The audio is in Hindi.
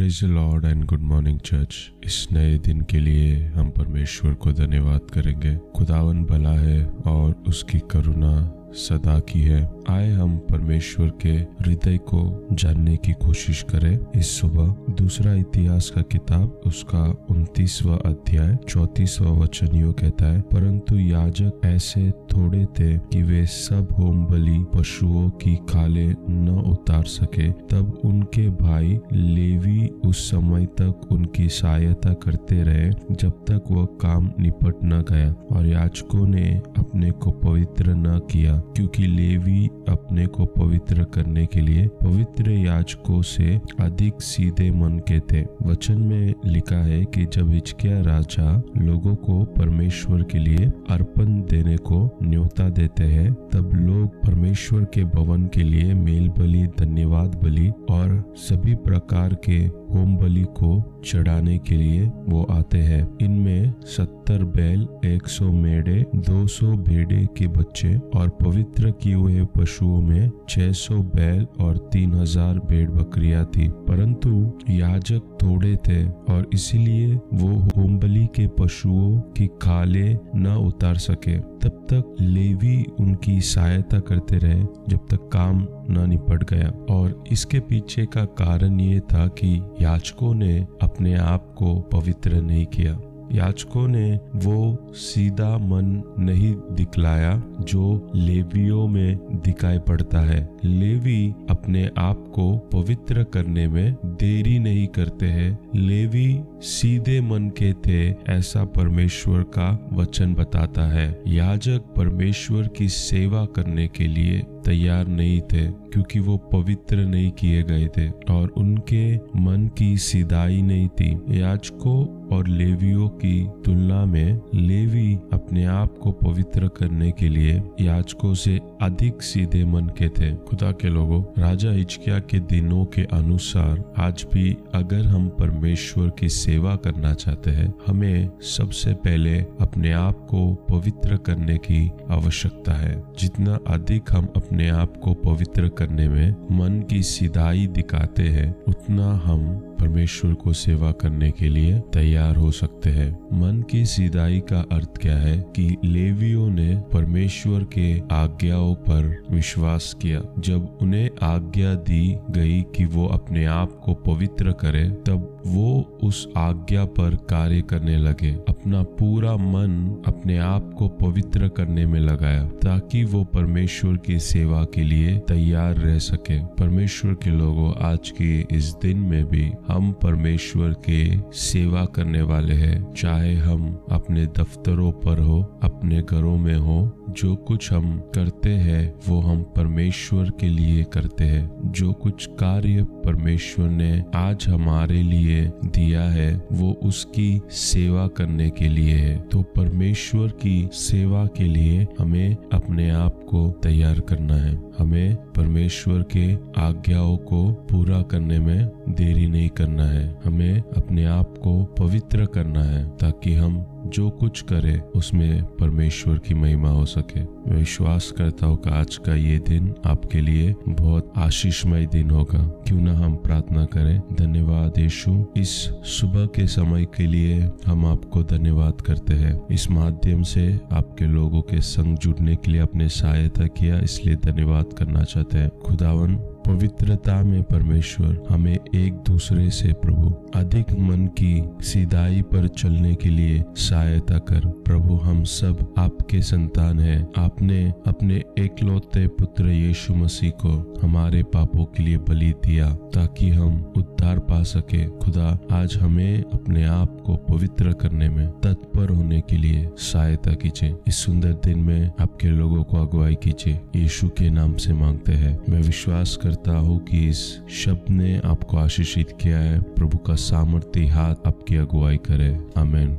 Praise lord and good morning church इस नए दिन के लिए हम परमेश्वर को धन्यवाद करेंगे। खुदावन भला है और उसकी करुणा सदा की है। आए हम परमेश्वर के हृदय को जानने की कोशिश करें। इस सुबह दूसरा इतिहास का किताब, उसका उनतीसवा अध्याय, चौतीसवा वचन यो कहता है, परंतु याजक ऐसे थोड़े थे कि वे सब होम बलि पशुओं की खाले न उतार सके। तब उनके भाई लेवी उस समय तक उनकी सहायता करते रहे, जब तक वह काम निपट न गया, और याचकों ने अपने को पवित्र न किया। क्योंकि लेवी अपने को पवित्र करने के लिए पवित्र याचकों से अधिक सीधे मन के थे। वचन में लिखा है कि जब हिचकिया राजा लोगों को परमेश्वर के लिए अर्पण देने को न्योता देते हैं, तब लोग परमेश्वर के भवन के लिए मेल बलि धन्यवाद बलि और सभी प्रकार के होम बलि को चढ़ाने के लिए वो आते हैं। इनमें सत्तर बैल, एक सौ मेढ़े, दो सौ भेड़े के बच्चे और पवित्र किए हुए पशुओं में छह सौ बैल और तीन हज़ार भेड़ बकरियाँ थी, परंतु याजक थोड़े थे और इसीलिए वो होमबली के पशुओं की खाले न उतार सके। तब तक लेवी उनकी सहायता करते रहे, जब तक काम न निपट गया। और इसके पीछे का कारण ये था कि याचकों ने अपने आप को पवित्र नहीं किया। याचकों ने वो सीधा मन नहीं दिखलाया जो लेवियों में दिखाई पड़ता है। लेवी अपने आप को पवित्र करने में देरी नहीं करते हैं। लेवी सीधे मन के थे, ऐसा परमेश्वर का वचन बताता है। याजक परमेश्वर की सेवा करने के लिए तैयार नहीं थे, क्योंकि वो पवित्र नहीं किए गए थे और उनके मन की सिदाई नहीं थी। याजकों और लेवियों की तुलना में लेवी अपने आप को पवित्र करने के लिए याजकों से अधिक सीधे मन के थे। खुदा के लोगों, राजा हिचकिया के दिनों के अनुसार आज भी अगर हम परमेश्वर की सेवा करना चाहते हैं, हमें सबसे पहले अपने आप को पवित्र करने की आवश्यकता है। जितना अधिक हम अपने आप को पवित्र करने में मन की सिधाई दिखाते हैं, उतना हम परमेश्वर को सेवा करने के लिए तैयार हो सकते हैं। मन की सिदाई का अर्थ क्या है? कि लेवियों ने परमेश्वर के आज्ञाओं पर विश्वास किया। जब उन्हें आज्ञा दी गई कि वो अपने आप को पवित्र करें, तब वो उस आज्ञा पर कार्य करने लगे। अपना पूरा मन अपने आप को पवित्र करने में लगाया, ताकि वो परमेश्वर की सेवा के लिए तैयार रह सके। परमेश्वर के लोगों, आज के इस दिन में भी हम परमेश्वर के सेवा करने वाले हैं। चाहे हम अपने दफ्तरों पर हो, अपने घरों में हो, जो कुछ हम करते हैं, वो हम परमेश्वर के लिए करते हैं। जो कुछ कार्य परमेश्वर ने आज हमारे लिए दिया है, वो उसकी सेवा करने के लिए है। तो परमेश्वर की सेवा के लिए हमें अपने आप को तैयार करना है। हमें परमेश्वर के आज्ञाओं को पूरा करने में देरी नहीं करना है। हमें अपने आप को पवित्र करना है ताकि हम जो कुछ करे, उसमें परमेश्वर की महिमा हो सके। मैं विश्वास करता हूँ कि आज का ये दिन आपके लिए बहुत आशीषमय दिन होगा। क्यों ना हम प्रार्थना करें, धन्यवाद यीशु। इस सुबह के समय के लिए हम आपको धन्यवाद करते हैं। इस माध्यम से आपके लोगों के संग जुड़ने के लिए अपने सहायता किया, इसलिए धन्यवाद करना चाहते हैं। खुदावन पवित्रता में परमेश्वर हमें एक दूसरे से प्रभु, अधिक मन की सीधाई पर चलने के लिए सहायता कर। प्रभु, हम सब आपके संतान हैं। आपने अपने एकलौते पुत्र यीशु मसीह को हमारे पापों के लिए बलि दिया, ताकि हम उद्धार पा सके। खुदा, आज हमें अपने आप को पवित्र करने में तत्पर होने के लिए सहायता कीजिए। इस सुंदर दिन में आपके लोगों को अगुवाई कीजिए। यीशु के नाम से मांगते हैं। मैं विश्वास करता हूँ कि इस शब्द ने आपको आशीषित किया है। प्रभु का सामर्थ्य हाथ आपकी अगुवाई करे। आमेन।